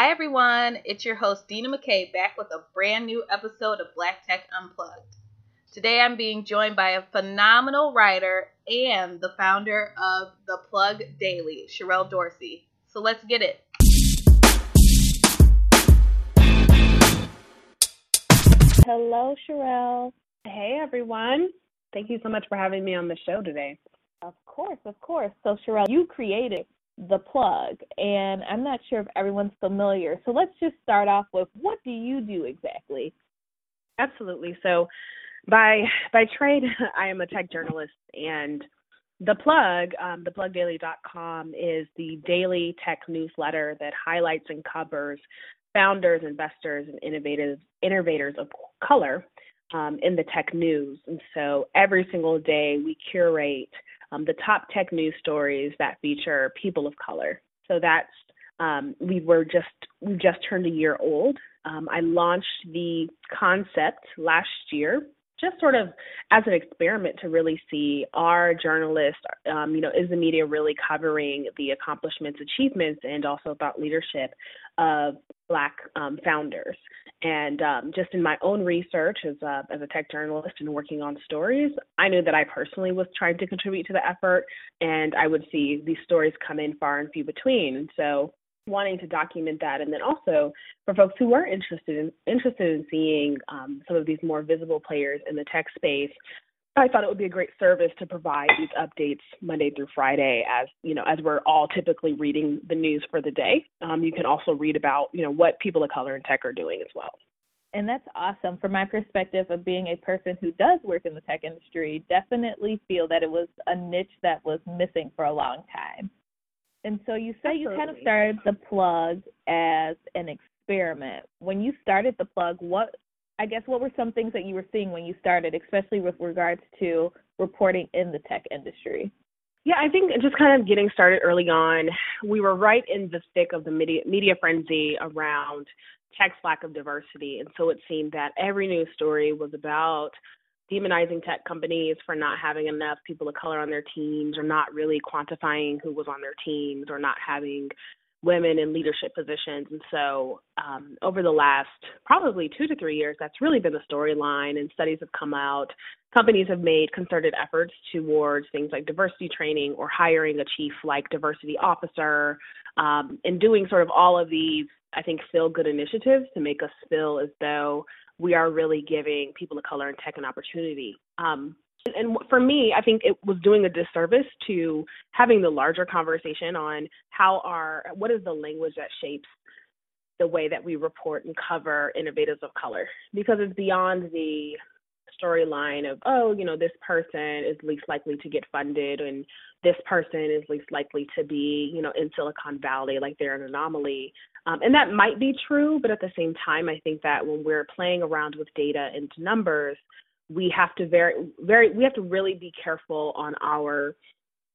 Hi, everyone. It's your host, Dina McKay, back with a brand new episode of Black Tech Unplugged. Today, I'm being joined by a phenomenal writer and the founder of The Plug Daily, Sherrell Dorsey. So let's get it. Hello, Sherrell. Hey, everyone. Thank you so much for having me on the show today. Of course, of course. So, Sherrell, you created the plug, and I'm not sure if everyone's familiar. So let's just start off with what do you do exactly? Absolutely. So by by trade, I am a tech journalist, and the plug, um, theplugdaily.com, is the daily tech newsletter that highlights and covers founders, investors, and innovators innovators of color um, in the tech news. And so every single day we curate um, the top tech news stories that feature people of color. So that's um, we were just we just turned a year old. Um, I launched the concept last year, just sort of as an experiment to really see are journalists, um, you know, is the media really covering the accomplishments, achievements, and also thought leadership of Black um, founders. And um, just in my own research as a, as a tech journalist and working on stories, I knew that I personally was trying to contribute to the effort, and I would see these stories come in far and few between. And so, wanting to document that, and then also for folks who are interested in interested in seeing um, some of these more visible players in the tech space, I thought it would be a great service to provide these updates Monday through Friday, as you know, as we're all typically reading the news for the day. Um, you can also read about you know what people of color in tech are doing as well. And that's awesome. From my perspective of being a person who does work in the tech industry, definitely feel that it was a niche that was missing for a long time. And so you say Absolutely. you kind of started the plug as an experiment. When you started the plug, what I guess what were some things that you were seeing when you started, especially with regards to reporting in the tech industry? Yeah, I think just kind of getting started early on, we were right in the thick of the media, media frenzy around tech's lack of diversity. And so it seemed that every news story was about demonizing tech companies for not having enough people of color on their teams or not really quantifying who was on their teams or not having women in leadership positions. And so, um, over the last probably two to three years, that's really been the storyline, and studies have come out. Companies have made concerted efforts towards things like diversity training or hiring a chief like diversity officer, um, and doing sort of all of these, I think, feel good initiatives to make us feel as though we are really giving people of color in tech an opportunity. Um, and for me, I think it was doing a disservice to having the larger conversation on how our what is the language that shapes the way that we report and cover innovators of color? Because it's beyond the storyline of oh you know this person is least likely to get funded and this person is least likely to be you know in silicon valley like they're an anomaly. Um, and that might be true but at the same time i think that when we're playing around with data and numbers we have to very very we have to really be careful on our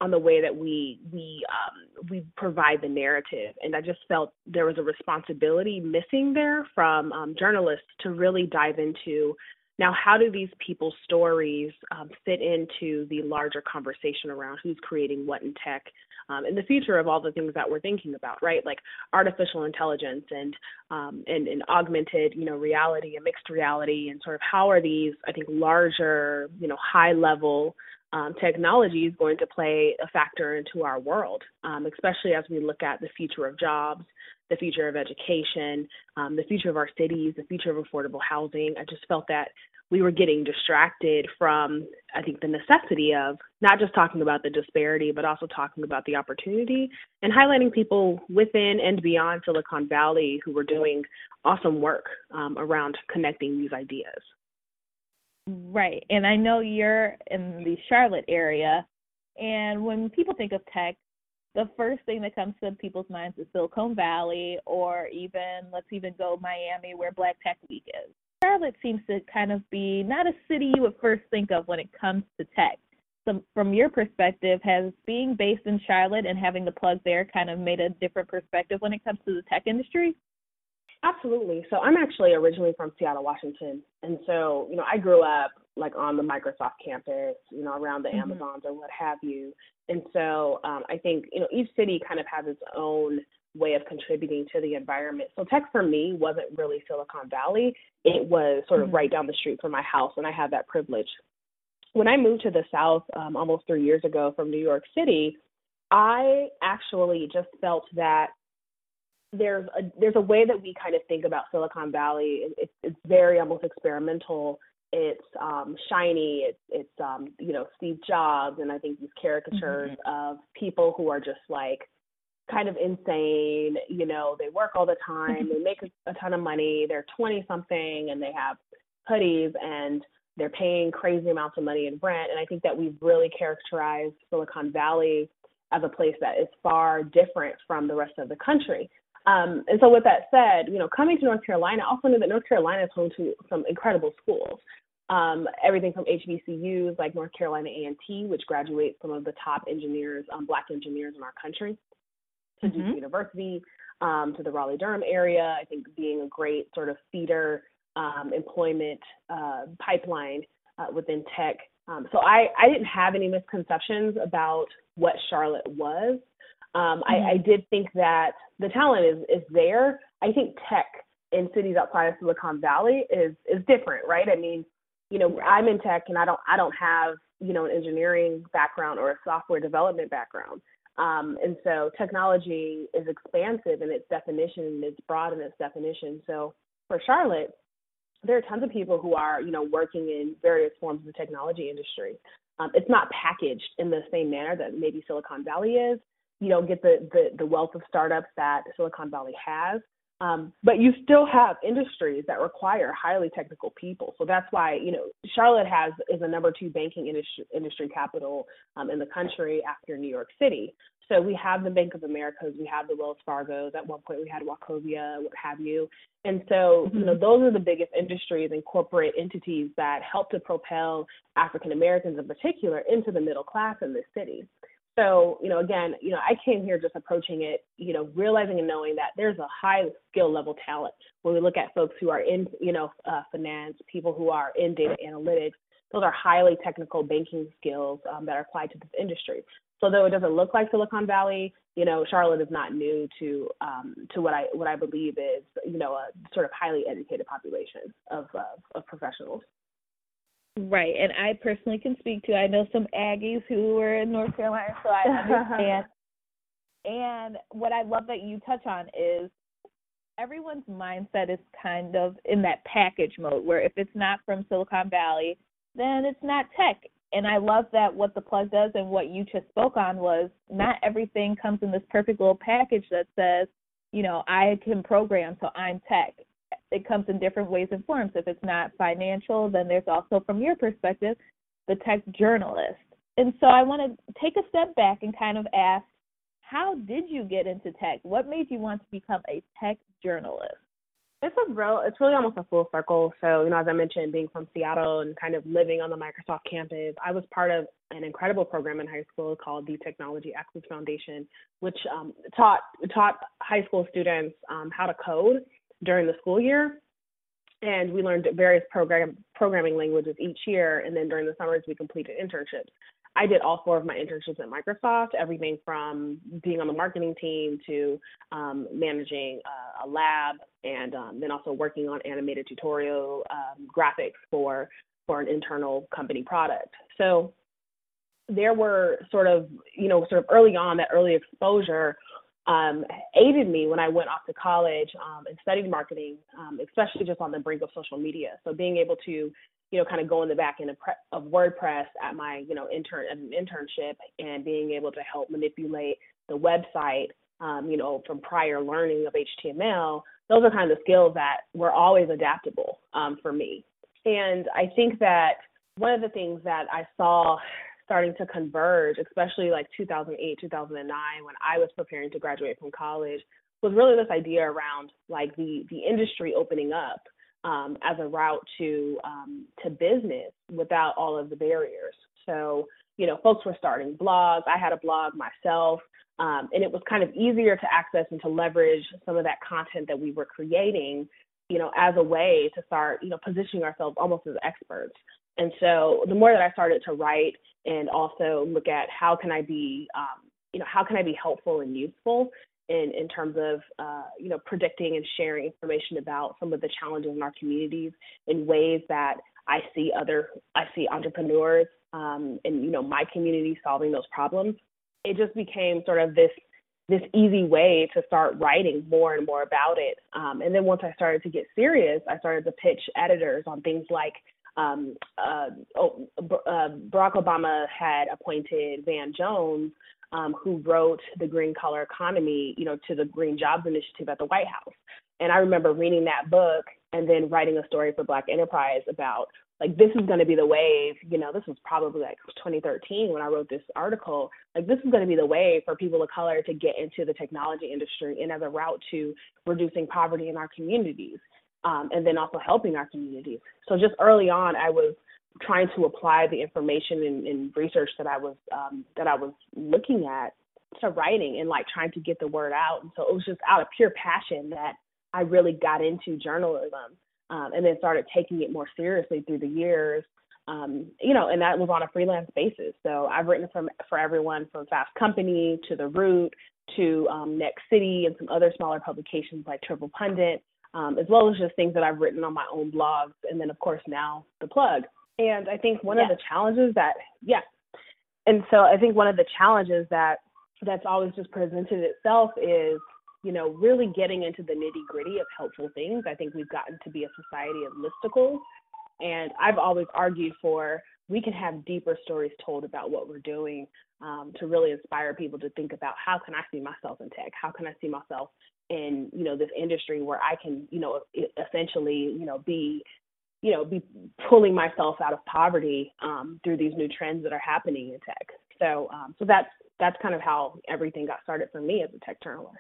on the way that we we um, we provide the narrative. And i just felt there was a responsibility missing there from um, journalists to really dive into now how do these people's stories um, fit into the larger conversation around who's creating what in tech um, in the future of all the things that we're thinking about, right? Like artificial intelligence and um, and, and augmented, you know, reality and mixed reality, and sort of how are these, I think, larger, you know, high level um, technology is going to play a factor into our world, um, especially as we look at the future of jobs, the future of education, um, the future of our cities, the future of affordable housing. I just felt that we were getting distracted from, I think, the necessity of not just talking about the disparity, but also talking about the opportunity and highlighting people within and beyond Silicon Valley who were doing awesome work um, around connecting these ideas. Right. And I know you're in the Charlotte area. And when people think of tech, the first thing that comes to people's minds is Silicon Valley or even, let's even go Miami, where Black Tech Week is. Charlotte seems to kind of be not a city you would first think of when it comes to tech. So from your perspective, has being based in Charlotte and having the plug there kind of made a different perspective when it comes to the tech industry? Absolutely. So I'm actually originally from Seattle, Washington. And so, you know, I grew up like on the Microsoft campus, you know, around the mm-hmm. Amazons or what have you. And so um, I think, you know, each city kind of has its own way of contributing to the environment. So tech for me wasn't really Silicon Valley. It was sort of mm-hmm. right down the street from my house, and I had that privilege. When I moved to the South um, almost three years ago from New York City, I actually just felt that there's a there's a way that we kind of think about Silicon Valley. It's it's very almost experimental. It's um, shiny. It's it's um, you know Steve Jobs, and I think these caricatures mm-hmm. of people who are just like kind of insane. You know, they work all the time. they make a, ton of money. They're 20 something, and they have hoodies and they're paying crazy amounts of money in rent. And I think that we've really characterized Silicon Valley as a place that is far different from the rest of the country. Um, and so, with that said, you know, coming to North Carolina, I also know that North Carolina is home to some incredible schools. Um, everything from HBCUs like North Carolina A&T, which graduates some of the top engineers, um, Black engineers in our country, to mm-hmm. Duke University, um, to the Raleigh Durham area. I think being a great sort of feeder um, employment uh, pipeline uh, within tech. Um, so I, I didn't have any misconceptions about what Charlotte was. Um, mm-hmm. I, I did think that the talent is is there. I think tech in cities outside of Silicon Valley is is different, right? I mean, you know, I'm in tech and I don't I don't have you know an engineering background or a software development background. Um, and so technology is expansive in its definition, it's broad in its definition. So for Charlotte, there are tons of people who are, you know, working in various forms of the technology industry. Um, it's not packaged in the same manner that maybe Silicon Valley is. You don't get the, the, the wealth of startups that Silicon Valley has. Um, but you still have industries that require highly technical people. So that's why, you know, Charlotte has is a number two banking industry, industry capital um, in the country after New York City. So we have the Bank of Americas, we have the Wells Fargo's. At one point, we had Wachovia, what have you. And so, mm-hmm. you know, those are the biggest industries and corporate entities that help to propel African Americans in particular into the middle class in this city. So, you know, again, you know, I came here just approaching it, you know, realizing and knowing that there's a high skill level talent. When we look at folks who are in, you know, uh, finance, people who are in data analytics, those are highly technical banking skills um, that are applied to this industry. So though it doesn't look like Silicon Valley, you know, Charlotte is not new to um, to what I what I believe is, you know, a sort of highly educated population of uh, of professionals. Right, and I personally can speak to. I know some Aggies who were in North Carolina, so I understand. and what I love that you touch on is everyone's mindset is kind of in that package mode, where if it's not from Silicon Valley, then it's not tech. And I love that what the plug does and what you just spoke on was not everything comes in this perfect little package that says, you know, I can program, so I'm tech it comes in different ways and forms. If it's not financial, then there's also, from your perspective, the tech journalist. And so I want to take a step back and kind of ask, how did you get into tech? What made you want to become a tech journalist? It's a real, it's really almost a full circle. So, you know, as I mentioned, being from Seattle and kind of living on the Microsoft campus, I was part of an incredible program in high school called the Technology Access Foundation, which um, taught taught high school students um, how to code during the school year. And we learned various program programming languages each year, and then during the summers we completed internships. I did all four of my internships at Microsoft, everything from being on the marketing team to um, managing uh, a lab, and um, then also working on animated tutorial um, graphics for for an internal company product. So there were sort of you know sort of early on that early exposure um, aided me when I went off to college um, and studied marketing, um, especially just on the brink of social media. So being able to, you know, kind of go in the back end of, pre- of WordPress at my, you know, intern an internship and being able to help manipulate the website, um, you know, from prior learning of HTML. Those are kind of the skills that were always adaptable um, for me. And I think that one of the things that I saw starting to converge, especially like 2008, 2009, when I was preparing to graduate from college, was really this idea around like the the industry opening up um, as a route to um, to business without all of the barriers. So you know, folks were starting blogs. I had a blog myself, um, and it was kind of easier to access and to leverage some of that content that we were creating, you know, as a way to start, you know, positioning ourselves almost as experts. And so the more that I started to write and also look at how can I be, um, you know, how can I be helpful and useful, in in terms of uh, you know predicting and sharing information about some of the challenges in our communities in ways that I see other I see entrepreneurs um, in you know my community solving those problems. It just became sort of this this easy way to start writing more and more about it. Um, and then once I started to get serious, I started to pitch editors on things like um, uh, oh, uh, Barack Obama had appointed Van Jones, um, who wrote the Green Collar Economy, you know, to the Green Jobs Initiative at the White House. And I remember reading that book and then writing a story for Black Enterprise about like this is going to be the wave you know this was probably like 2013 when i wrote this article like this is going to be the wave for people of color to get into the technology industry and as a route to reducing poverty in our communities um, and then also helping our communities so just early on i was trying to apply the information and, and research that i was um, that i was looking at to writing and like trying to get the word out and so it was just out of pure passion that i really got into journalism um, and then started taking it more seriously through the years. Um, you know, and that was on a freelance basis. So I've written from for everyone from Fast Company to The Root to um, Next City and some other smaller publications like Triple Pundit, um, as well as just things that I've written on my own blogs, and then of course now the plug. And I think one yeah. of the challenges that yeah, and so I think one of the challenges that that's always just presented itself is you know, really getting into the nitty gritty of helpful things. I think we've gotten to be a society of listicles. And I've always argued for we can have deeper stories told about what we're doing um, to really inspire people to think about how can I see myself in tech? How can I see myself in, you know, this industry where I can, you know, essentially, you know, be you know, be pulling myself out of poverty um, through these new trends that are happening in tech. So, um, so that's that's kind of how everything got started for me as a tech journalist.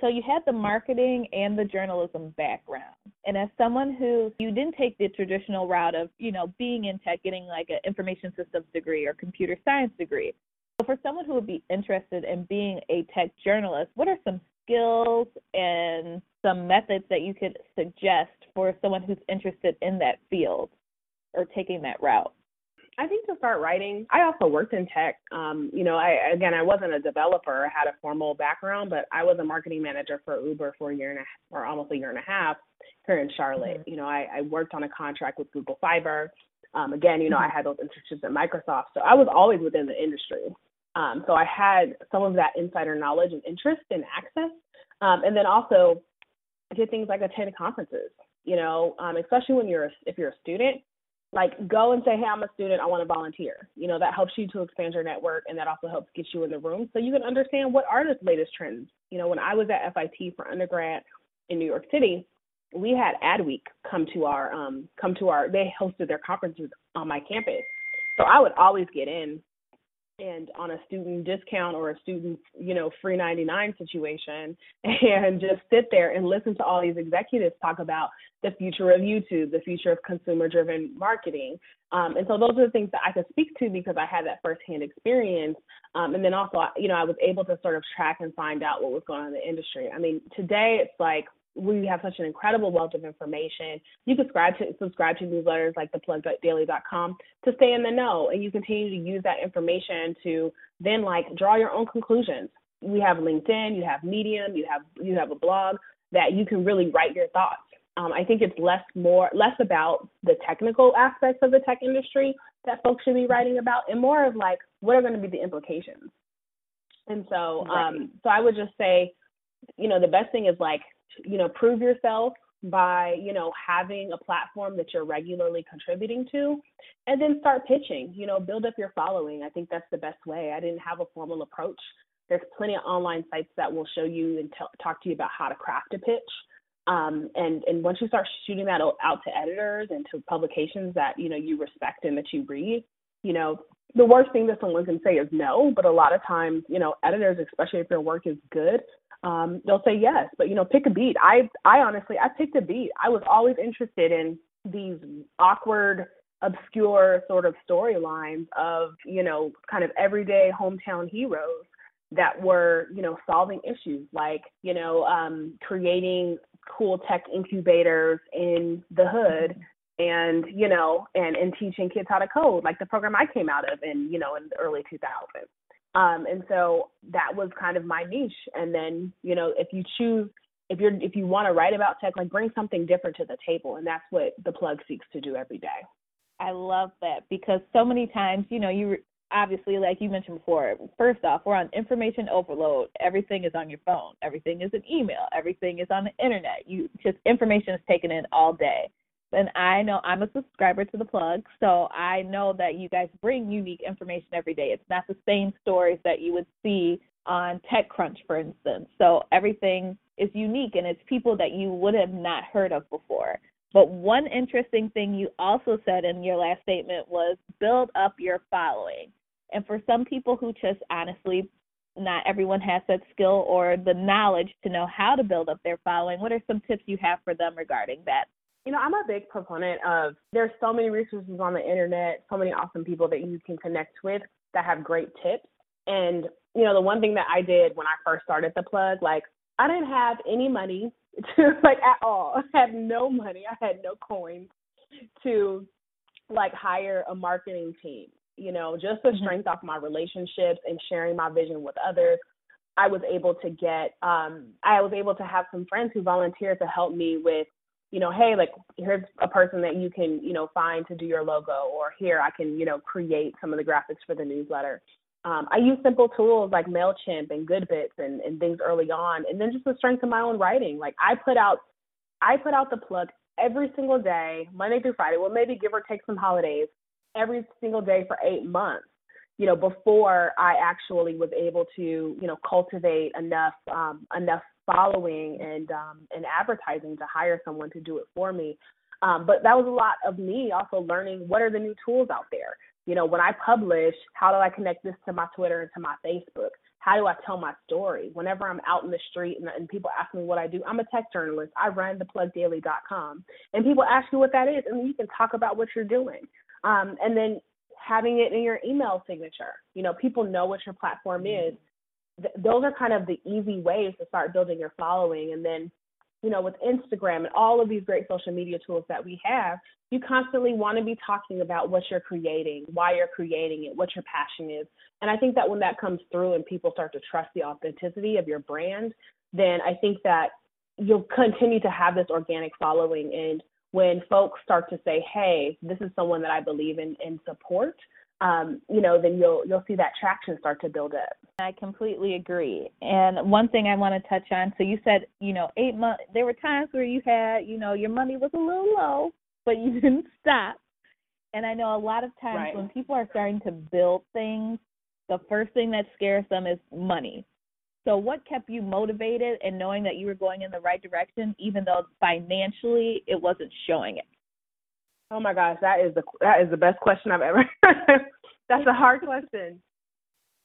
So you had the marketing and the journalism background. And as someone who you didn't take the traditional route of, you know, being in tech, getting like an information systems degree or computer science degree. So for someone who would be interested in being a tech journalist, what are some skills and some methods that you could suggest for someone who's interested in that field or taking that route? I think to start writing, I also worked in tech. Um, you know, I again, I wasn't a developer, I had a formal background, but I was a marketing manager for Uber for a year and a half, or almost a year and a half here in Charlotte. Mm-hmm. You know, I, I worked on a contract with Google Fiber. Um, again, you know, mm-hmm. I had those internships at Microsoft, so I was always within the industry. Um, so I had some of that insider knowledge and interest and access, um, and then also I did things like attend conferences. You know, um, especially when you're a, if you're a student, like go and say, hey, I'm a student, I want to volunteer. You know, that helps you to expand your network and that also helps get you in the room so you can understand what are the latest trends. You know, when I was at FIT for undergrad in New York City, we had Adweek come to our um come to our they hosted their conferences on my campus. So I would always get in and on a student discount or a student, you know, free 99 situation and just sit there and listen to all these executives talk about the future of YouTube, the future of consumer driven marketing. Um, and so those are the things that I could speak to because I had that firsthand experience. Um, and then also, you know, I was able to sort of track and find out what was going on in the industry. I mean, today it's like we have such an incredible wealth of information. You can subscribe to subscribe to newsletters like theplugdaily.com to stay in the know, and you continue to use that information to then like draw your own conclusions. We have LinkedIn, you have Medium, you have you have a blog that you can really write your thoughts. Um, I think it's less more less about the technical aspects of the tech industry that folks should be writing about, and more of like what are going to be the implications. And so, right. um, so I would just say, you know, the best thing is like you know, prove yourself by, you know, having a platform that you're regularly contributing to and then start pitching, you know, build up your following. I think that's the best way. I didn't have a formal approach. There's plenty of online sites that will show you and t- talk to you about how to craft a pitch. Um, and and once you start shooting that out to editors and to publications that you know you respect and that you read, you know the worst thing that someone can say is no. But a lot of times, you know, editors, especially if your work is good, um, they'll say yes. But you know, pick a beat. I I honestly I picked a beat. I was always interested in these awkward, obscure sort of storylines of you know kind of everyday hometown heroes that were you know solving issues like you know um, creating cool tech incubators in the hood and you know and and teaching kids how to code like the program i came out of in you know in the early 2000s Um, and so that was kind of my niche. And then, you know, if you choose, if you're, if you want to write about tech, like bring something different to the table. And that's what the plug seeks to do every day. I love that because so many times, you know, you obviously, like you mentioned before, first off, we're on information overload. Everything is on your phone. Everything is an email. Everything is on the internet. You just information is taken in all day. And I know I'm a subscriber to the plug, so I know that you guys bring unique information every day. It's not the same stories that you would see on TechCrunch, for instance. So everything is unique and it's people that you would have not heard of before. But one interesting thing you also said in your last statement was build up your following. And for some people who just honestly, not everyone has that skill or the knowledge to know how to build up their following, what are some tips you have for them regarding that? You know, I'm a big proponent of there's so many resources on the internet, so many awesome people that you can connect with that have great tips. And, you know, the one thing that I did when I first started the plug, like I didn't have any money to like at all. I had no money. I had no coins to like hire a marketing team. You know, just the mm-hmm. strength off my relationships and sharing my vision with others. I was able to get um I was able to have some friends who volunteered to help me with you know, hey, like here's a person that you can, you know, find to do your logo, or here I can, you know, create some of the graphics for the newsletter. Um, I use simple tools like Mailchimp and GoodBits and, and things early on, and then just the strength of my own writing. Like I put out, I put out the plug every single day, Monday through Friday. Well, maybe give or take some holidays, every single day for eight months. You know, before I actually was able to, you know, cultivate enough um, enough following and um, and advertising to hire someone to do it for me. Um, but that was a lot of me also learning what are the new tools out there. You know, when I publish, how do I connect this to my Twitter and to my Facebook? How do I tell my story? Whenever I'm out in the street and, and people ask me what I do, I'm a tech journalist. I run theplugdaily.com. And people ask you what that is, and you can talk about what you're doing. Um, and then having it in your email signature. You know, people know what your platform is th- those are kind of the easy ways to start building your following. And then, you know, with Instagram and all of these great social media tools that we have, you constantly want to be talking about what you're creating, why you're creating it, what your passion is. And I think that when that comes through and people start to trust the authenticity of your brand, then I think that you'll continue to have this organic following. And when folks start to say, hey, this is someone that I believe in and support, um, you know, then you'll you'll see that traction start to build up. I completely agree. And one thing I want to touch on, so you said, you know, eight months. There were times where you had, you know, your money was a little low, but you didn't stop. And I know a lot of times right. when people are starting to build things, the first thing that scares them is money. So what kept you motivated and knowing that you were going in the right direction, even though financially it wasn't showing it? Oh my gosh, that is the that is the best question I've ever. That's a hard question.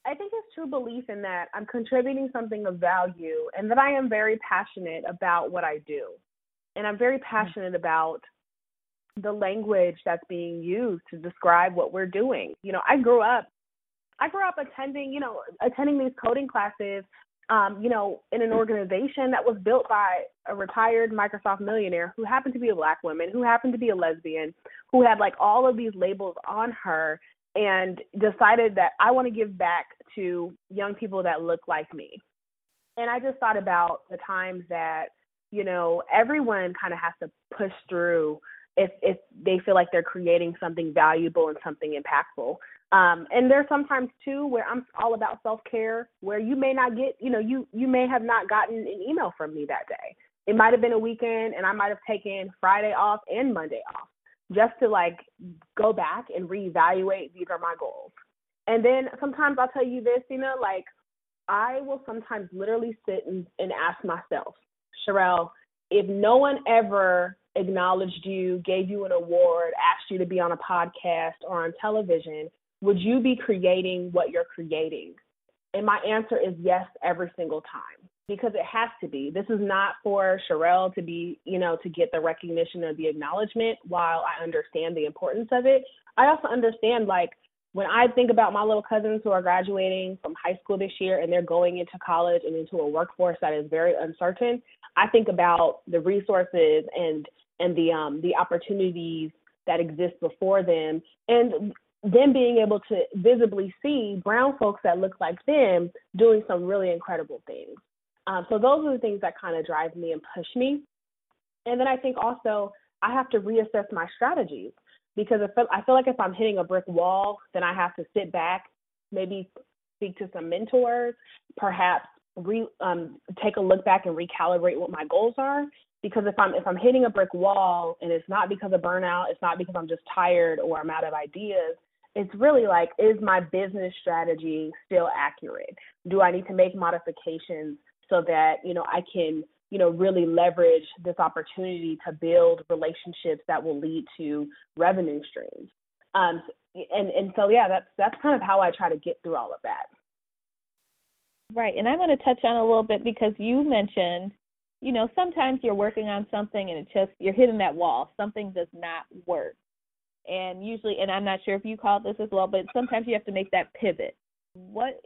I think it's true belief in that I'm contributing something of value and that I am very passionate about what I do. And I'm very mm-hmm. passionate about the language that's being used to describe what we're doing. You know, I grew up I grew up attending, you know, attending these coding classes um, you know, in an organization that was built by a retired Microsoft millionaire who happened to be a black woman, who happened to be a lesbian, who had like all of these labels on her and decided that I want to give back to young people that look like me. And I just thought about the times that, you know, everyone kind of has to push through if if they feel like they're creating something valuable and something impactful. Um, and there's sometimes too where I'm all about self care, where you may not get, you know, you you may have not gotten an email from me that day. It might have been a weekend, and I might have taken Friday off and Monday off just to like go back and reevaluate. These are my goals. And then sometimes I'll tell you this, you know, like I will sometimes literally sit and, and ask myself, Sherrell, if no one ever acknowledged you, gave you an award, asked you to be on a podcast or on television, would you be creating what you're creating? And my answer is yes every single time because it has to be. This is not for Sherrell to be, you know, to get the recognition or the acknowledgement while I understand the importance of it. I also understand like when I think about my little cousins who are graduating from high school this year and they're going into college and into a workforce that is very uncertain, I think about the resources and and the um the opportunities that exist before them and then being able to visibly see brown folks that look like them doing some really incredible things. Um, so those are the things that kind of drive me and push me. And then I think also I have to reassess my strategies because I feel, I feel like if I'm hitting a brick wall, then I have to sit back, maybe speak to some mentors, perhaps re, um, take a look back and recalibrate what my goals are. Because if I'm if I'm hitting a brick wall and it's not because of burnout, it's not because I'm just tired or I'm out of ideas. It's really like, is my business strategy still accurate? Do I need to make modifications so that you know I can you know really leverage this opportunity to build relationships that will lead to revenue streams? Um, and and so yeah, that's that's kind of how I try to get through all of that. Right. And I'm going to touch on a little bit because you mentioned, you know, sometimes you're working on something and it just, you're hitting that wall. Something does not work. And usually, and I'm not sure if you call this as well, but sometimes you have to make that pivot. What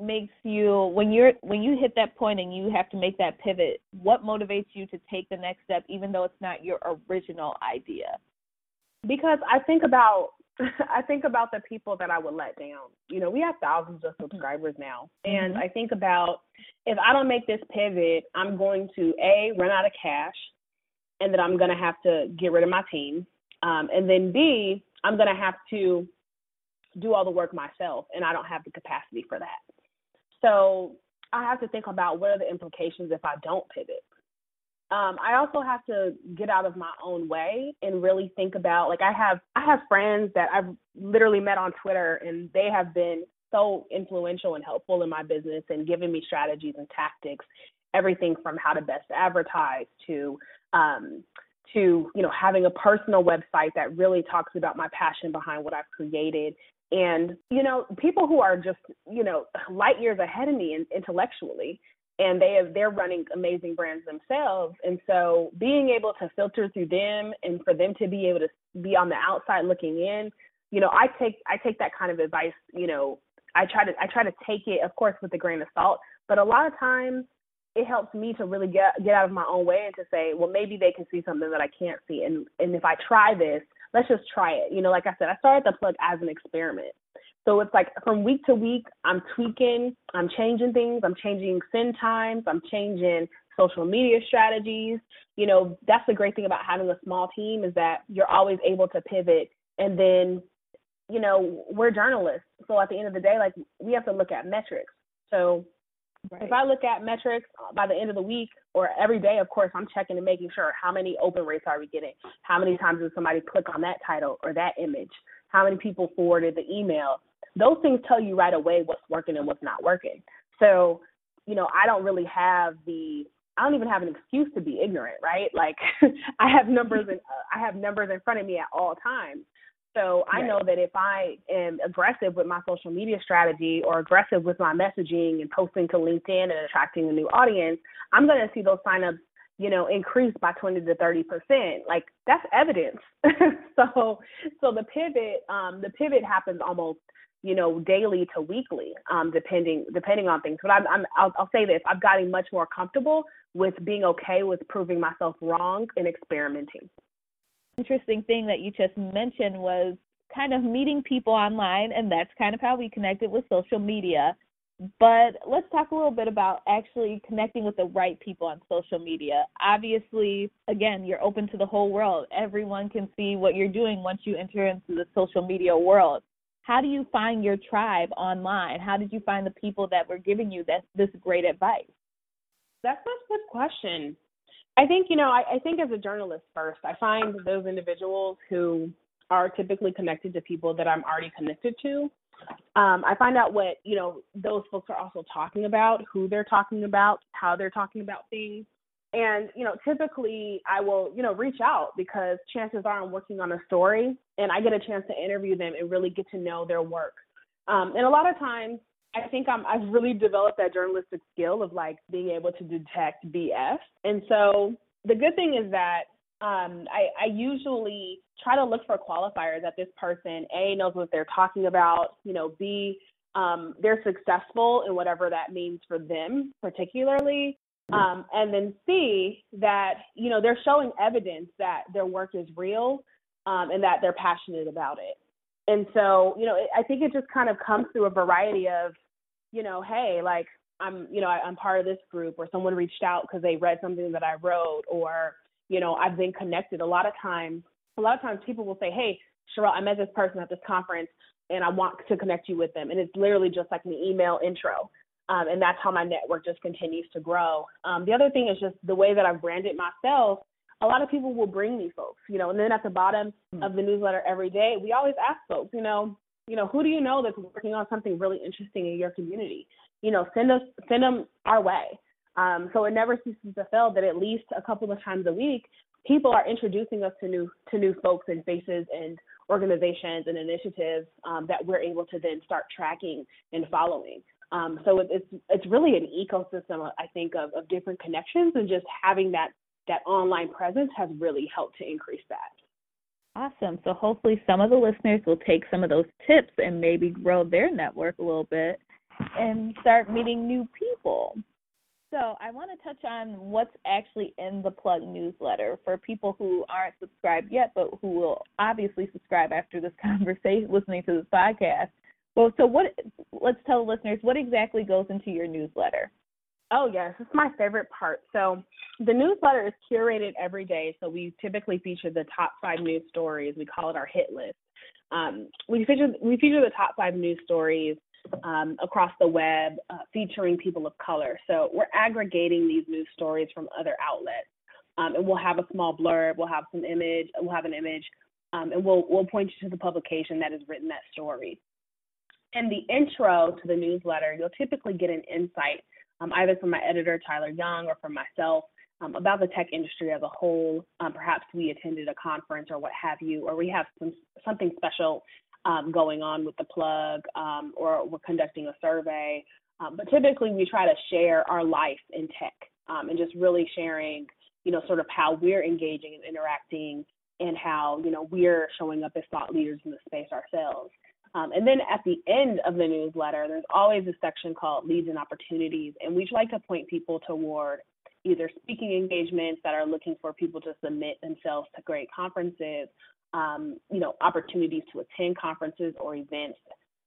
makes you when you're when you hit that point and you have to make that pivot what motivates you to take the next step even though it's not your original idea because i think about I think about the people that I would let down. You know, we have thousands of subscribers now. And mm-hmm. I think about if I don't make this pivot, I'm going to A, run out of cash, and that I'm going to have to get rid of my team. Um, and then B, I'm going to have to do all the work myself, and I don't have the capacity for that. So I have to think about what are the implications if I don't pivot um, I also have to get out of my own way and really think about like I have I have friends that I've literally met on Twitter and they have been so influential and helpful in my business and giving me strategies and tactics, everything from how to best advertise to um, to you know having a personal website that really talks about my passion behind what I've created. And you know people who are just you know light years ahead of me intellectually and they have they're running amazing brands themselves. And so being able to filter through them and for them to be able to be on the outside looking in you know i take i take that kind of advice you know i try to i try to take it of course with a grain of salt. But a lot of times it helps me to really get get out of my own way and to say well maybe they can see something that i can't see and and if i try this let's just try it you know like i said i started the plug as an experiment so it's like from week to week, I'm tweaking, I'm changing things, I'm changing send times, I'm changing social media strategies. You know, that's the great thing about having a small team is that you're always able to pivot. And then, you know, we're journalists. So at the end of the day, like we have to look at metrics. So right. if I look at metrics by the end of the week or every day, of course, I'm checking and making sure how many open rates are we getting? How many times did somebody click on that title or that image? How many people forwarded the email? those things tell you right away what's working and what's not working. So, you know, I don't really have the I don't even have an excuse to be ignorant, right? Like I have numbers and uh, I have numbers in front of me at all times. So I know that if I am aggressive with my social media strategy or aggressive with my messaging and posting to LinkedIn and attracting a new audience, I'm going to see those signups, you know, increase by 20 to 30 percent. Like that's evidence. so, so the pivot, um, the pivot happens almost you know, daily to weekly, um, depending depending on things. But I'm, I'm I'll, I'll say this: I've gotten much more comfortable with being okay with proving myself wrong and experimenting. Interesting thing that you just mentioned was kind of meeting people online, and that's kind of how we connected with social media. But let's talk a little bit about actually connecting with the right people on social media. Obviously, again, you're open to the whole world. Everyone can see what you're doing once you enter into the social media world how do you find your tribe online? How did you find the people that were giving you this this great advice? That's a good question. I think, you know, I, I think as a journalist first, I find those individuals who are typically connected to people that I'm already connected to. Um, I find out what, you know, those folks are also talking about, who they're talking about, how they're talking about things. And, you know, typically I will, you know, reach out because chances are I'm working on a story and I get a chance to interview them and really get to know their work. Um, and a lot of times I think I'm, I've really developed that journalistic skill of like being able to detect BS. And so the good thing is that um, I, I usually try to look for qualifiers that this person A knows what they're talking about, you know, B um, they're successful in whatever that means for them particularly, um, and then C, that, you know, they're showing evidence that their work is real um, and that they're passionate about it. And so, you know, I think it just kind of comes through a variety of, you know, hey, like I'm, you know, I, I'm part of this group, or someone reached out because they read something that I wrote, or you know, I've been connected. A lot of times, a lot of times people will say, hey, Sherrell, I met this person at this conference, and I want to connect you with them, and it's literally just like an email intro. Um, and that's how my network just continues to grow. Um, the other thing is just the way that I've branded myself. A lot of people will bring me folks, you know, and then at the bottom mm-hmm. of the newsletter every day, we always ask folks, you know, you know, who do you know that's working on something really interesting in your community? You know, send us send them our way. Um, so it never ceases to fail that at least a couple of times a week, people are introducing us to new to new folks and faces and organizations and initiatives um, that we're able to then start tracking and following. Um, so it's it's really an ecosystem, I think, of, of different connections, and just having that that online presence has really helped to increase that. Awesome. So hopefully some of the listeners will take some of those tips and maybe grow their network a little bit and start meeting new people. So I want to touch on what's actually in the plug newsletter for people who aren't subscribed yet, but who will obviously subscribe after this conversation, listening to this podcast. Well, so what? Let's tell the listeners what exactly goes into your newsletter. Oh yes, it's my favorite part. So the newsletter is curated every day. So we typically feature the top five news stories. We call it our hit list. Um, we feature we feature the top five news stories um, across the web uh, featuring people of color. So we're aggregating these news stories from other outlets, um, and we'll have a small blurb, we'll have some image, we'll have an image, um, and we'll we'll point you to the publication that has written that story. In the intro to the newsletter, you'll typically get an insight um, either from my editor Tyler Young or from myself um, about the tech industry as a whole. Um, perhaps we attended a conference or what have you, or we have some something special um, going on with the plug, um, or we're conducting a survey. Um, but typically, we try to share our life in tech and just really sharing, you know, sort of how we're engaging and interacting, and how you know we're showing up as thought leaders in the space ourselves. Um, and then at the end of the newsletter, there's always a section called Leads and Opportunities, and we'd like to point people toward either speaking engagements that are looking for people to submit themselves to great conferences um, you know, opportunities to attend conferences or events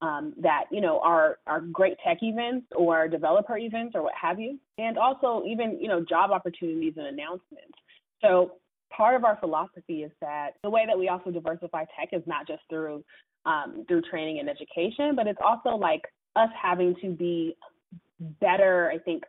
um, that you know are are great tech events or developer events or what have you, and also even you know job opportunities and announcements. So part of our philosophy is that the way that we also diversify tech is not just through um, through training and education, but it's also like us having to be better, I think,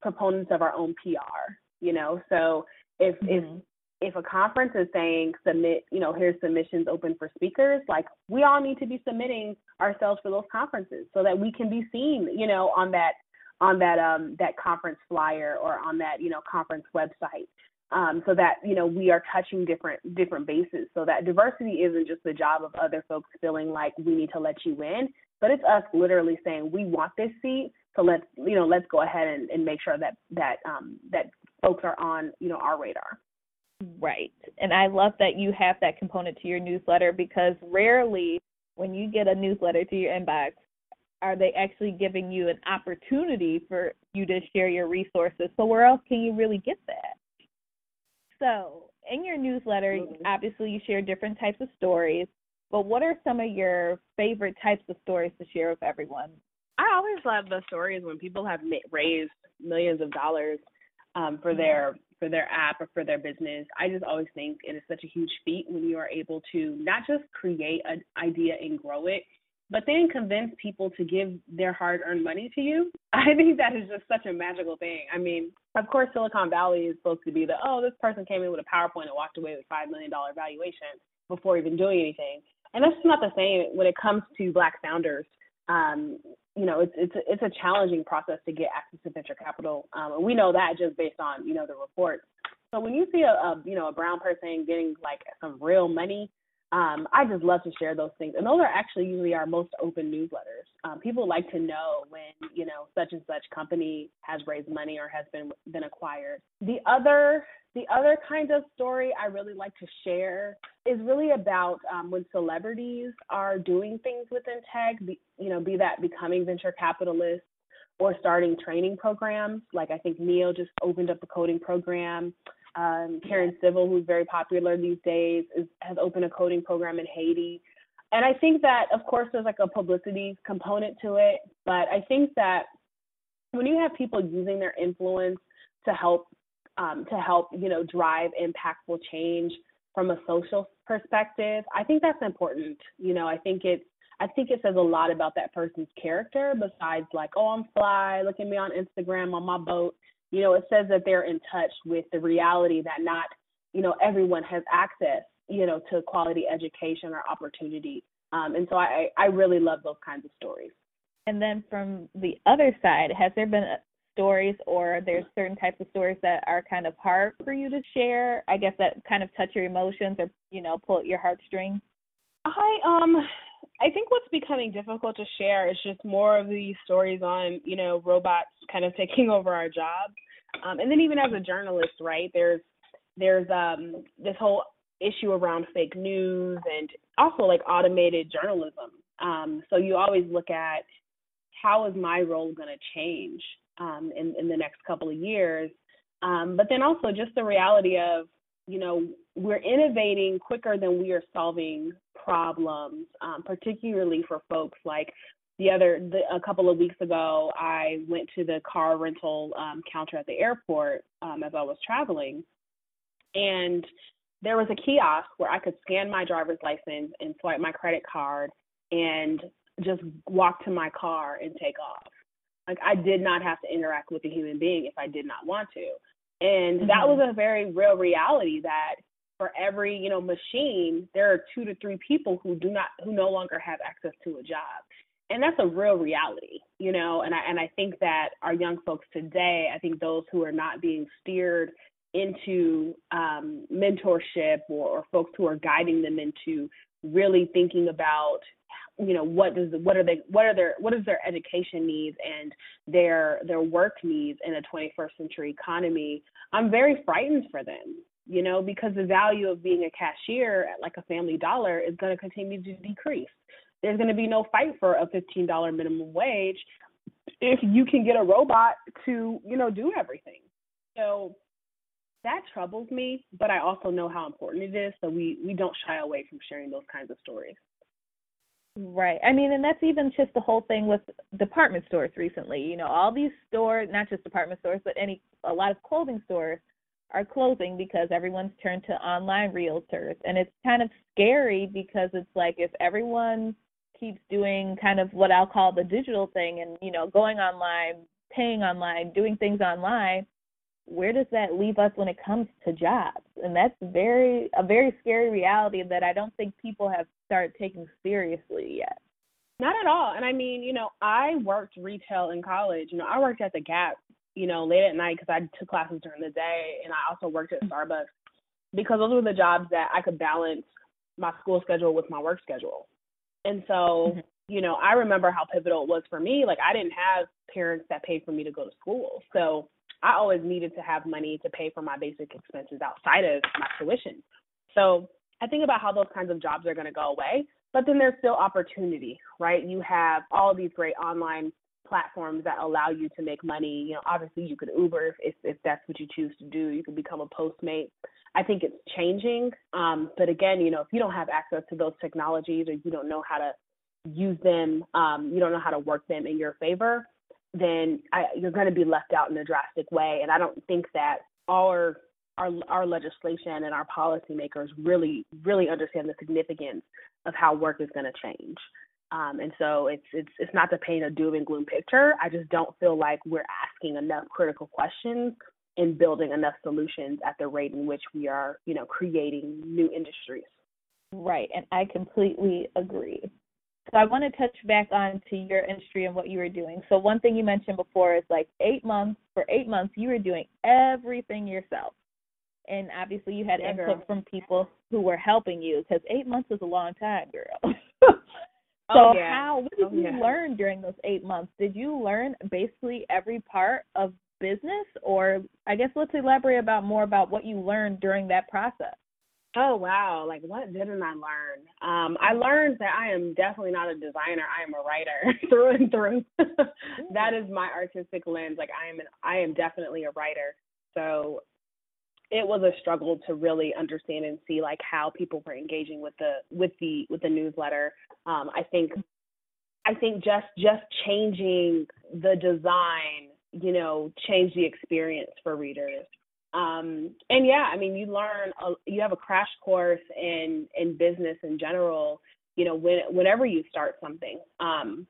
proponents of our own PR. You know, so if mm-hmm. if if a conference is saying submit, you know, here's submissions open for speakers, like we all need to be submitting ourselves for those conferences so that we can be seen, you know, on that on that um that conference flyer or on that, you know, conference website. Um, so that you know we are touching different different bases so that diversity isn't just the job of other folks feeling like we need to let you in but it's us literally saying we want this seat so let's you know let's go ahead and, and make sure that that um, that folks are on you know our radar Right. And I love that you have that component to your newsletter because rarely when you get a newsletter to your inbox, are they actually giving you an opportunity for you to share your resources? So where else can you really get that? So in your newsletter, mm-hmm. obviously you share different types of stories, but what are some of your favorite types of stories to share with everyone? I always love the stories when people have raised millions of dollars um, for mm-hmm. their for their app or for their business. I just always think it is such a huge feat when you are able to not just create an idea and grow it, but then convince people to give their hard earned money to you. I think that is just such a magical thing. I mean, of course, Silicon Valley is supposed to be the, oh, this person came in with a PowerPoint and walked away with $5 million valuation before even doing anything. And that's just not the same when it comes to Black founders. Um, you know, it's it's it's a challenging process to get access to venture capital, um, and we know that just based on you know the reports. So when you see a, a you know a brown person getting like some real money, um, I just love to share those things, and those are actually usually our most open newsletters. Um, people like to know when you know such and such company has raised money or has been been acquired. The other the other kind of story I really like to share is really about um, when celebrities are doing things within tech, be, you know, be that becoming venture capitalists or starting training programs. Like I think Ne-Yo just opened up a coding program. Um, Karen Civil, who's very popular these days, is, has opened a coding program in Haiti. and I think that, of course, there's like a publicity component to it, but I think that when you have people using their influence to help um, to help you know drive impactful change from a social perspective, I think that's important. You know, I think it's I think it says a lot about that person's character besides like, oh, I'm fly, look at me on Instagram on my boat. You know, it says that they're in touch with the reality that not, you know, everyone has access, you know, to quality education or opportunity. Um, and so I, I really love those kinds of stories. And then from the other side, has there been stories or there's certain types of stories that are kind of hard for you to share? I guess that kind of touch your emotions or, you know, pull at your heartstrings? I um I think what's becoming difficult to share is just more of these stories on, you know, robots kind of taking over our jobs. Um, and then even as a journalist, right, there's there's um this whole issue around fake news and also like automated journalism. Um, so you always look at how is my role going to change um, in in the next couple of years, um, but then also just the reality of you know we're innovating quicker than we are solving problems, um, particularly for folks. Like the other the, a couple of weeks ago i went to the car rental um, counter at the airport um, as i was traveling. And there was a kiosk where i could scan my driver's license and swipe my credit card and just walk to my car and take off. Like i did not have to interact with a human being if i did not want to and mm-hmm. that was a very real reality that for every you know machine there are two to three people who do not who no longer have access to a job and that's a real reality you know and i and i think that our young folks today i think those who are not being steered into um, mentorship or, or folks who are guiding them into really thinking about you know what does what are they what are their what is their education needs and their their work needs in a 21st century economy i'm very frightened for them you know, because the value of being a cashier at like a family dollar is going to continue to decrease. There's going to be no fight for a $15 minimum wage if you can get a robot to, you know, do everything. So that troubles me, but I also know how important it is. So we, we don't shy away from sharing those kinds of stories. Right. I mean, and that's even just the whole thing with department stores recently. You know, all these stores, not just department stores, but any a lot of clothing stores are closing because everyone's turned to online realtors and it's kind of scary because it's like if everyone keeps doing kind of what I'll call the digital thing and you know going online, paying online, doing things online, where does that leave us when it comes to jobs? And that's very a very scary reality that I don't think people have started taking seriously yet. Not at all. And I mean, you know, I worked retail in college. You know, I worked at the Gap you know, late at night because I took classes during the day and I also worked at Starbucks because those were the jobs that I could balance my school schedule with my work schedule. And so, mm-hmm. you know, I remember how pivotal it was for me. Like I didn't have parents that paid for me to go to school. So I always needed to have money to pay for my basic expenses outside of my tuition. So I think about how those kinds of jobs are going to go away, but then there's still opportunity, right? You have all these great online platforms that allow you to make money. You know, obviously you could Uber if if that's what you choose to do. You could become a Postmate. I think it's changing. Um, but again, you know, if you don't have access to those technologies or you don't know how to use them, um, you don't know how to work them in your favor, then I, you're going to be left out in a drastic way. And I don't think that our our our legislation and our policymakers really really understand the significance of how work is going to change. Um, and so it's it's it's not to paint a doom and gloom picture. I just don't feel like we're asking enough critical questions and building enough solutions at the rate in which we are, you know, creating new industries. Right, and I completely agree. So I want to touch back on to your industry and what you were doing. So one thing you mentioned before is like eight months. For eight months, you were doing everything yourself, and obviously you had yeah, input girl. from people who were helping you because eight months is a long time, girl. Oh, so oh, yeah. how what did oh, you yeah. learn during those eight months? Did you learn basically every part of business or I guess let's elaborate about more about what you learned during that process. Oh wow, like what didn't I learn? Um, I learned that I am definitely not a designer. I am a writer through and through. that is my artistic lens. Like I am an I am definitely a writer. So it was a struggle to really understand and see like how people were engaging with the with the with the newsletter. Um, I think I think just just changing the design, you know, changed the experience for readers. Um, and yeah, I mean, you learn a, you have a crash course in in business in general. You know, when whenever you start something. Um,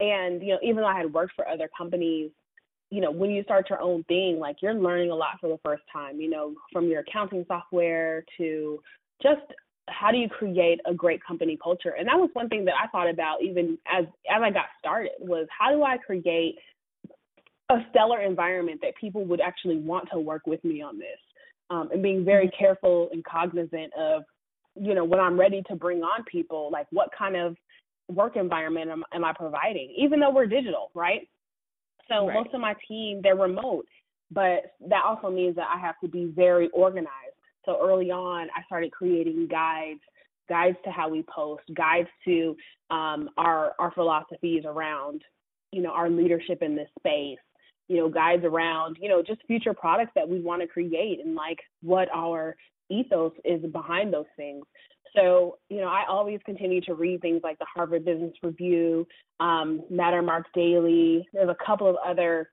and you know, even though I had worked for other companies, you know, when you start your own thing, like you're learning a lot for the first time, you know, from your accounting software to just how do you create a great company culture? And that was one thing that I thought about even as as I got started was how do I create a stellar environment that people would actually want to work with me on this. Um, and being very mm-hmm. careful and cognizant of, you know, when I'm ready to bring on people, like what kind of work environment am, am I providing? Even though we're digital, right? So right. most of my team, they're remote, but that also means that I have to be very organized. So early on, I started creating guides, guides to how we post, guides to um, our our philosophies around, you know, our leadership in this space, you know, guides around, you know, just future products that we want to create and like what our ethos is behind those things. So, you know, I always continue to read things like the Harvard Business Review, um, Mattermark Daily. There's a couple of other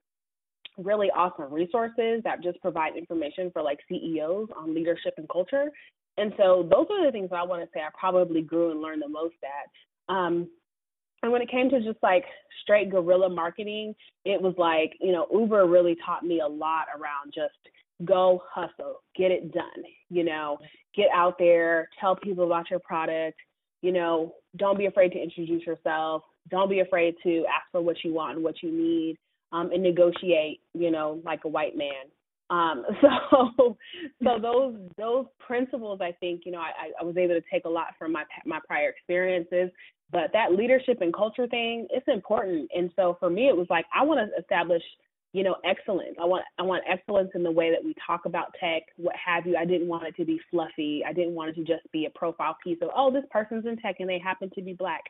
really awesome resources that just provide information for like CEOs on leadership and culture. And so those are the things that I want to say I probably grew and learned the most at. Um, and when it came to just like straight guerrilla marketing, it was like, you know, Uber really taught me a lot around just go hustle, get it done, you know, get out there, tell people about your product, you know, don't be afraid to introduce yourself, don't be afraid to ask for what you want and what you need, um, and negotiate, you know, like a white man. Um, so, so those those principles, I think, you know, I, I was able to take a lot from my my prior experiences, but that leadership and culture thing, it's important. And so for me, it was like I want to establish you know, excellence. I want I want excellence in the way that we talk about tech, what have you. I didn't want it to be fluffy. I didn't want it to just be a profile piece of, oh, this person's in tech and they happen to be black.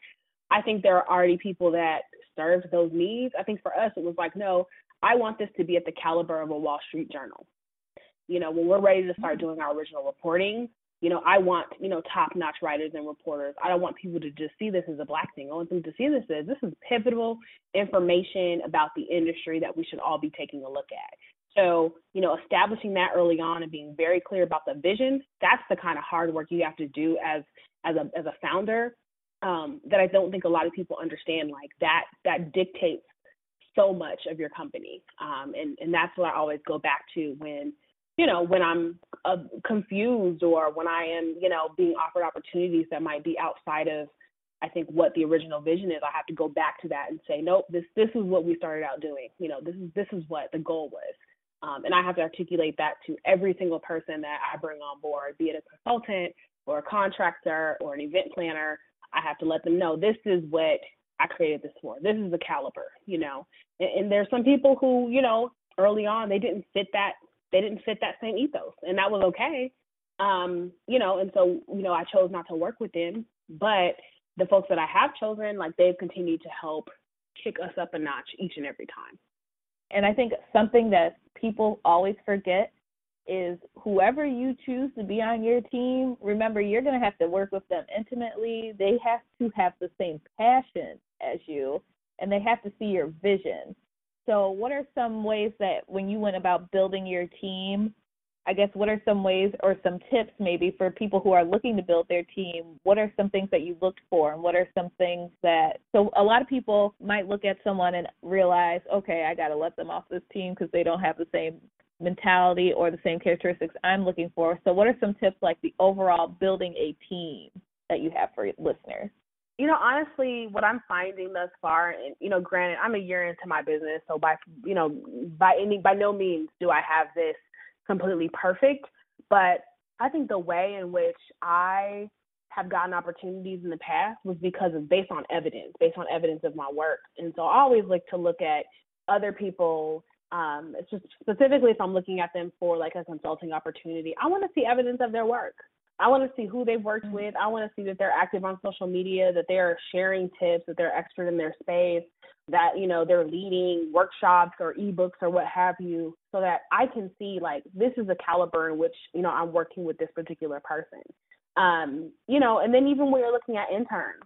I think there are already people that serve those needs. I think for us it was like, no, I want this to be at the caliber of a Wall Street journal. You know, when we're ready to start mm-hmm. doing our original reporting, you know, I want, you know, top notch writers and reporters. I don't want people to just see this as a black thing. I want them to see this as this is pivotal information about the industry that we should all be taking a look at. So, you know, establishing that early on and being very clear about the vision, that's the kind of hard work you have to do as as a as a founder um, that I don't think a lot of people understand. Like that that dictates so much of your company. Um, and, and that's what I always go back to when you know, when I'm uh, confused or when I am, you know, being offered opportunities that might be outside of, I think what the original vision is, I have to go back to that and say, nope, this this is what we started out doing. You know, this is this is what the goal was, um, and I have to articulate that to every single person that I bring on board, be it a consultant or a contractor or an event planner. I have to let them know this is what I created this for. This is the caliber, you know. And, and there's some people who, you know, early on they didn't fit that they didn't fit that same ethos, and that was okay. Um, you know, and so you know, I chose not to work with them, but the folks that I have chosen, like they've continued to help kick us up a notch each and every time. And I think something that people always forget is whoever you choose to be on your team, remember you're going to have to work with them intimately. They have to have the same passion as you and they have to see your vision. So, what are some ways that when you went about building your team, I guess what are some ways or some tips maybe for people who are looking to build their team? What are some things that you looked for and what are some things that so a lot of people might look at someone and realize, okay, I got to let them off this team because they don't have the same mentality or the same characteristics I'm looking for. So what are some tips like the overall building a team that you have for listeners? You know, honestly, what I'm finding thus far, and you know, granted, I'm a year into my business, so by you know, by any by no means do I have this completely perfect, but I think the way in which I have gotten opportunities in the past was because of based on evidence, based on evidence of my work, and so I always like to look at other people. Um, it's just specifically if I'm looking at them for like a consulting opportunity, I want to see evidence of their work. I want to see who they've worked mm-hmm. with. I want to see that they're active on social media, that they're sharing tips, that they're expert in their space, that you know they're leading workshops or ebooks or what have you, so that I can see like this is the caliber in which you know I'm working with this particular person. Um, you know, and then even when you're looking at interns,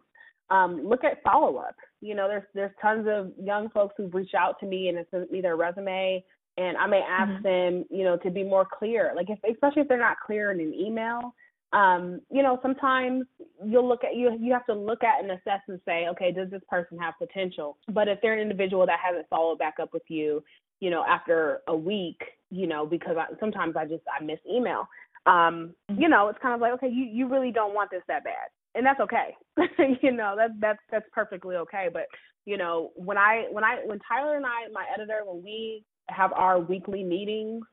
um, look at follow up. You know, there's there's tons of young folks who've reached out to me and sent me their resume and I may ask mm-hmm. them, you know, to be more clear. Like if especially if they're not clear in an email, um, you know, sometimes you'll look at you you have to look at and assess and say, okay, does this person have potential? But if they're an individual that hasn't followed back up with you, you know, after a week, you know, because I, sometimes I just I miss email. Um, mm-hmm. you know, it's kind of like, okay, you you really don't want this that bad. And that's okay. you know, that's that's that's perfectly okay. But, you know, when I when I when Tyler and I, my editor, when we have our weekly meetings,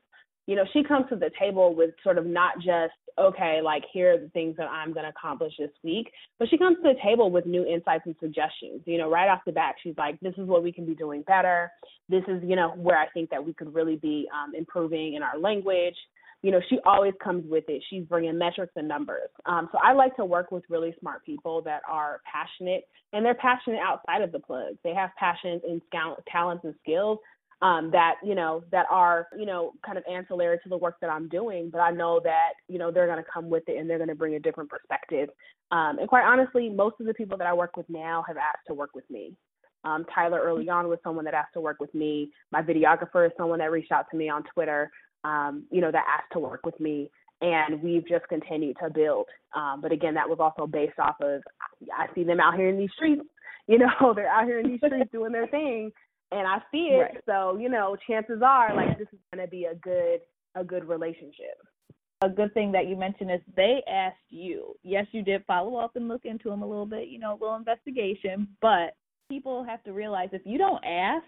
you know, she comes to the table with sort of not just, okay, like here are the things that I'm going to accomplish this week, but she comes to the table with new insights and suggestions. You know, right off the bat, she's like, this is what we can be doing better. This is, you know, where I think that we could really be um, improving in our language. You know, she always comes with it. She's bringing metrics and numbers. Um, so I like to work with really smart people that are passionate, and they're passionate outside of the plugs. They have passions and talents and skills um, that you know that are you know kind of ancillary to the work that I'm doing, but I know that you know they're going to come with it and they're going to bring a different perspective. Um, and quite honestly, most of the people that I work with now have asked to work with me. Um, Tyler early on was someone that asked to work with me. My videographer is someone that reached out to me on Twitter, um, you know, that asked to work with me. And we've just continued to build. Um, but again, that was also based off of I see them out here in these streets. You know, they're out here in these streets doing their thing and I see it. Right. So you know, chances are like this is going to be a good a good relationship. A good thing that you mentioned is they asked you. Yes, you did follow up and look into them a little bit, you know, a little investigation. But people have to realize if you don't ask,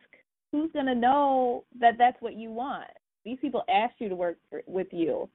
who's going to know that that's what you want? These people asked you to work for, with you,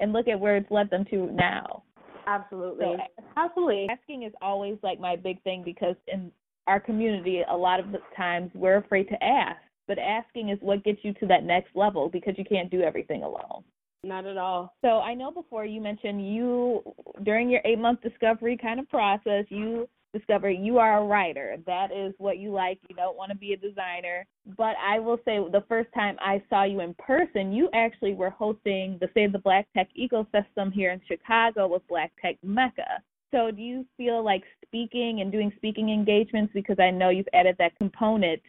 and look at where it's led them to now. Absolutely. So, Absolutely. Asking is always like my big thing because in our community, a lot of the times we're afraid to ask, but asking is what gets you to that next level because you can't do everything alone. Not at all. So I know before you mentioned you during your eight month discovery kind of process, you discover you are a writer. That is what you like. You don't want to be a designer. But I will say the first time I saw you in person, you actually were hosting the Save the Black Tech Ecosystem here in Chicago with Black Tech Mecca. So do you feel like speaking and doing speaking engagements because I know you've added that component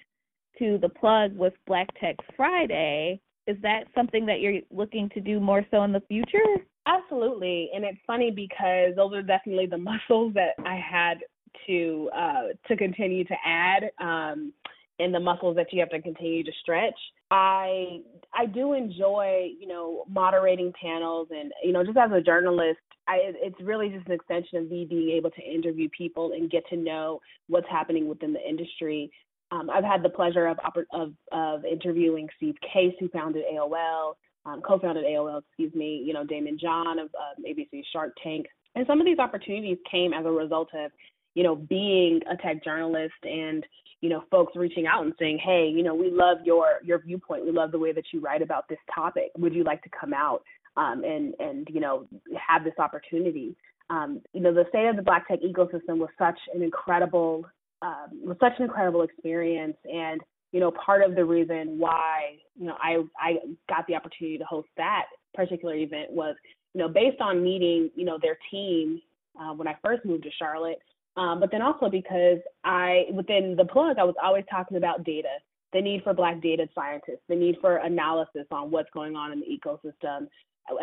to the plug with Black Tech Friday. Is that something that you're looking to do more so in the future? Absolutely. And it's funny because those are definitely the muscles that I had to uh, to continue to add um, and the muscles that you have to continue to stretch. I I do enjoy, you know, moderating panels and you know, just as a journalist, I, it's really just an extension of me being able to interview people and get to know what's happening within the industry. Um, I've had the pleasure of, of of interviewing Steve Case, who founded AOL, um, co-founded AOL, excuse me. You know, Daymond John of um, ABC Shark Tank, and some of these opportunities came as a result of, you know, being a tech journalist and you know folks reaching out and saying, hey, you know, we love your your viewpoint. We love the way that you write about this topic. Would you like to come out? um, and and you know have this opportunity. Um, you know, the state of the Black tech ecosystem was such an incredible um, was such an incredible experience, and you know, part of the reason why you know I I got the opportunity to host that particular event was you know based on meeting you know their team uh, when I first moved to Charlotte, um, but then also because I within the plug I was always talking about data, the need for Black data scientists, the need for analysis on what's going on in the ecosystem,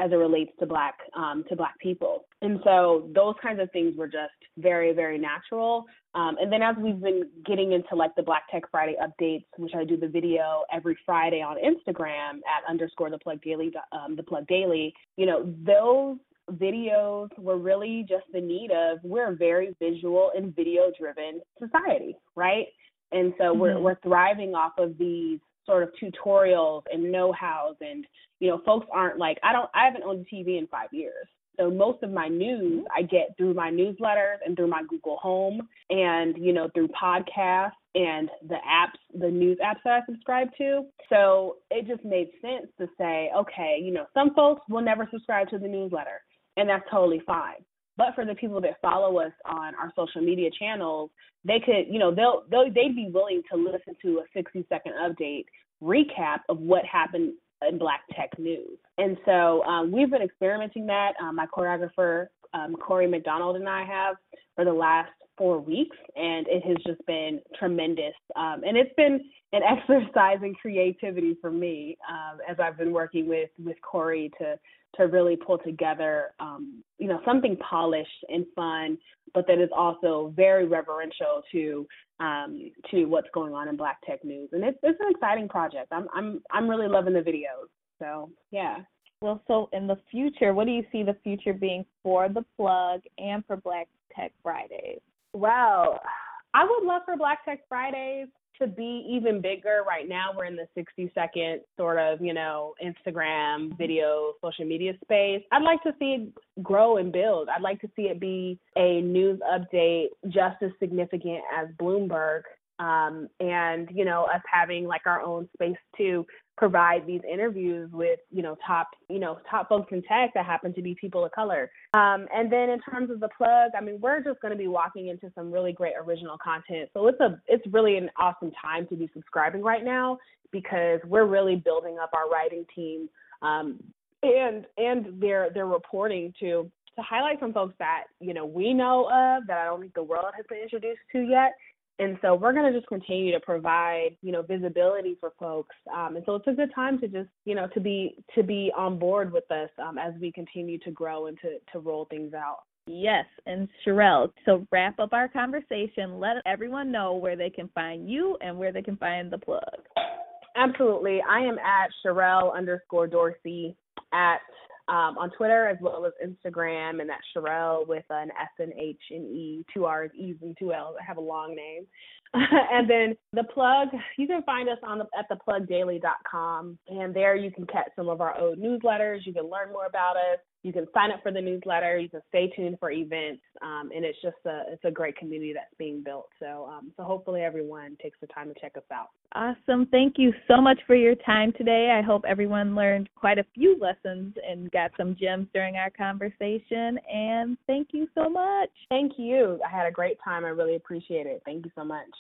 as it relates to black um, to black people. And so those kinds of things were just very very natural. Um, and then as we've been getting into like the black tech friday updates which i do the video every friday on instagram at underscore the plug daily um, the plug daily you know those videos were really just the need of we're a very visual and video driven society right and so mm-hmm. we're we're thriving off of these sort of tutorials and know-hows and you know folks aren't like i don't i haven't owned a tv in five years so most of my news mm-hmm. i get through my newsletters and through my google home and you know through podcasts and the apps the news apps that i subscribe to so it just made sense to say okay you know some folks will never subscribe to the newsletter and that's totally fine. But for the people that follow us on our social media channels, they could, you know, they'll, they'll they'd be willing to listen to a 60 second update recap of what happened in Black Tech News. And so um, we've been experimenting that. Um, my choreographer, um, Corey McDonald, and I have for the last four weeks, and it has just been tremendous. Um, and it's been an exercise in creativity for me um, as I've been working with with Corey to to really pull together, um, you know, something polished and fun, but that is also very reverential to um, to what's going on in Black Tech News. And it's it's an exciting project. I'm I'm I'm really loving the videos. So yeah. Well, so in the future, what do you see the future being for the plug and for Black Tech Fridays? Well, I would love for Black Tech Fridays to be even bigger. Right now, we're in the 60 second sort of, you know, Instagram, video, social media space. I'd like to see it grow and build. I'd like to see it be a news update just as significant as Bloomberg. Um, and, you know, us having like our own space to provide these interviews with you know top you know top folks in tech that happen to be people of color. Um, and then in terms of the plug i mean we're just going to be walking into some really great original content. So it's a it's really an awesome time to be subscribing right now because we're really building up our writing team um, and and their their reporting to to highlight some folks that you know we know of that i don't think the world has been introduced to yet and so we're going to just continue to provide, you know, visibility for folks. Um, and so it's a good time to just, you know, to be to be on board with us um, as we continue to grow and to to roll things out. Yes, and Sherrell, to wrap up our conversation, let everyone know where they can find you and where they can find the plug. Absolutely. I am at Sherrell underscore Dorsey at um, on Twitter as well as Instagram, and that's Sherrell with an S and H and E, two R's, E's, and two L's. I have a long name. and then the plug, you can find us on the, at theplugdaily.com, and there you can catch some of our old newsletters. You can learn more about us. You can sign up for the newsletter. You can stay tuned for events, um, and it's just a it's a great community that's being built. So um, so hopefully everyone takes the time to check us out. Awesome! Thank you so much for your time today. I hope everyone learned quite a few lessons and got some gems during our conversation. And thank you so much. Thank you. I had a great time. I really appreciate it. Thank you so much.